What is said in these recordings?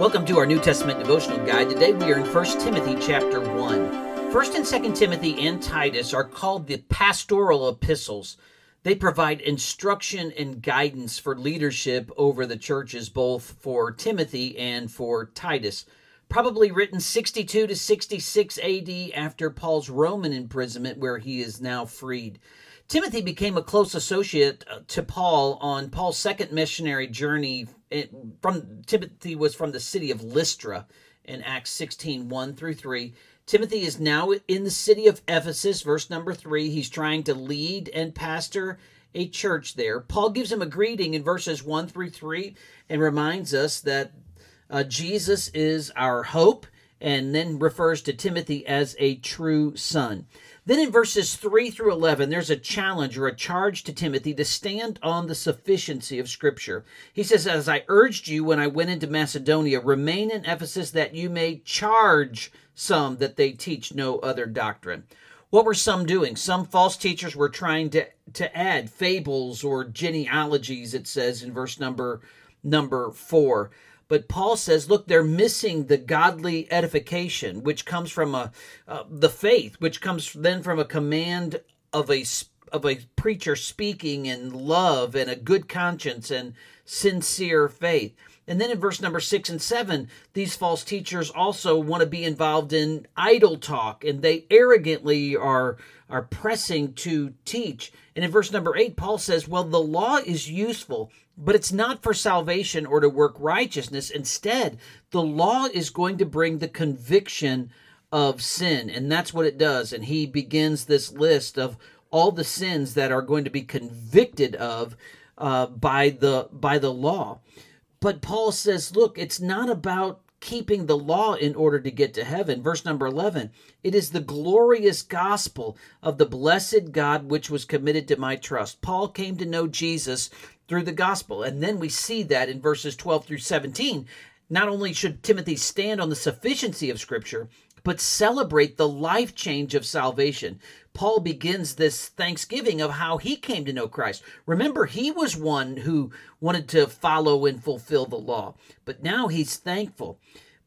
Welcome to our New Testament devotional guide. Today we are in 1 Timothy chapter 1. 1 and 2 Timothy and Titus are called the pastoral epistles. They provide instruction and guidance for leadership over the churches, both for Timothy and for Titus. Probably written 62 to 66 AD after Paul's Roman imprisonment, where he is now freed. Timothy became a close associate uh, to Paul on Paul's second missionary journey. It, from Timothy was from the city of Lystra in Acts 16 1 through 3. Timothy is now in the city of Ephesus, verse number 3. He's trying to lead and pastor a church there. Paul gives him a greeting in verses 1 through 3 and reminds us that uh, Jesus is our hope and then refers to Timothy as a true son. Then in verses 3 through 11, there's a challenge or a charge to Timothy to stand on the sufficiency of Scripture. He says, As I urged you when I went into Macedonia, remain in Ephesus that you may charge some that they teach no other doctrine. What were some doing? Some false teachers were trying to, to add fables or genealogies, it says in verse number number 4. But Paul says, look, they're missing the godly edification, which comes from a uh, the faith, which comes then from a command of a of a preacher speaking in love and a good conscience and sincere faith. And then in verse number six and seven, these false teachers also want to be involved in idle talk, and they arrogantly are are pressing to teach. And in verse number eight, Paul says, Well, the law is useful, but it's not for salvation or to work righteousness. Instead, the law is going to bring the conviction of sin, and that's what it does. And he begins this list of all the sins that are going to be convicted of uh, by the by the law. But Paul says, look, it's not about keeping the law in order to get to heaven. Verse number 11 it is the glorious gospel of the blessed God which was committed to my trust. Paul came to know Jesus through the gospel. And then we see that in verses 12 through 17. Not only should Timothy stand on the sufficiency of Scripture, but celebrate the life change of salvation. Paul begins this thanksgiving of how he came to know Christ. Remember, he was one who wanted to follow and fulfill the law, but now he's thankful.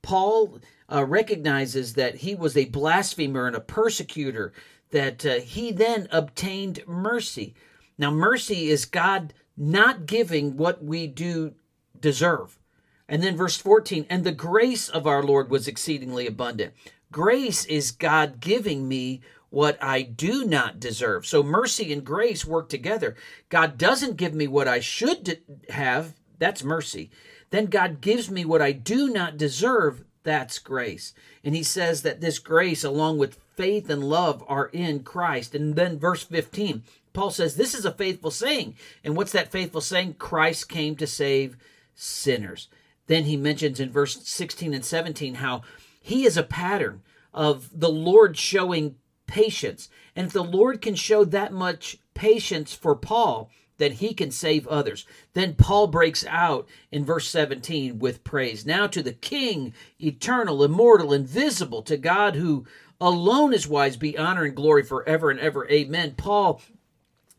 Paul uh, recognizes that he was a blasphemer and a persecutor, that uh, he then obtained mercy. Now, mercy is God not giving what we do deserve. And then verse 14, and the grace of our Lord was exceedingly abundant. Grace is God giving me what I do not deserve. So mercy and grace work together. God doesn't give me what I should have, that's mercy. Then God gives me what I do not deserve, that's grace. And he says that this grace, along with faith and love, are in Christ. And then verse 15, Paul says, This is a faithful saying. And what's that faithful saying? Christ came to save sinners. Then he mentions in verse 16 and 17 how he is a pattern of the Lord showing patience. And if the Lord can show that much patience for Paul, then he can save others. Then Paul breaks out in verse 17 with praise. Now to the King, eternal, immortal, invisible, to God who alone is wise, be honor and glory forever and ever. Amen. Paul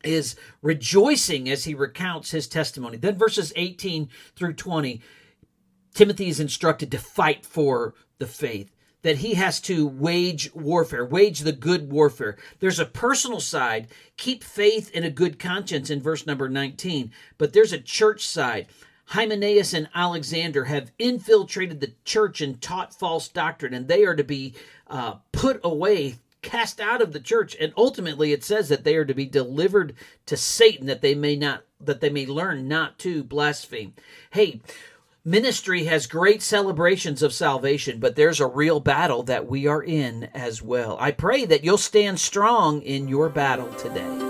is rejoicing as he recounts his testimony. Then verses 18 through 20, Timothy is instructed to fight for the faith that he has to wage warfare, wage the good warfare. There's a personal side, keep faith and a good conscience in verse number 19, but there's a church side. Hymenaeus and Alexander have infiltrated the church and taught false doctrine, and they are to be uh, put away, cast out of the church. And ultimately, it says that they are to be delivered to Satan, that they may not, that they may learn not to blaspheme. Hey, Ministry has great celebrations of salvation, but there's a real battle that we are in as well. I pray that you'll stand strong in your battle today.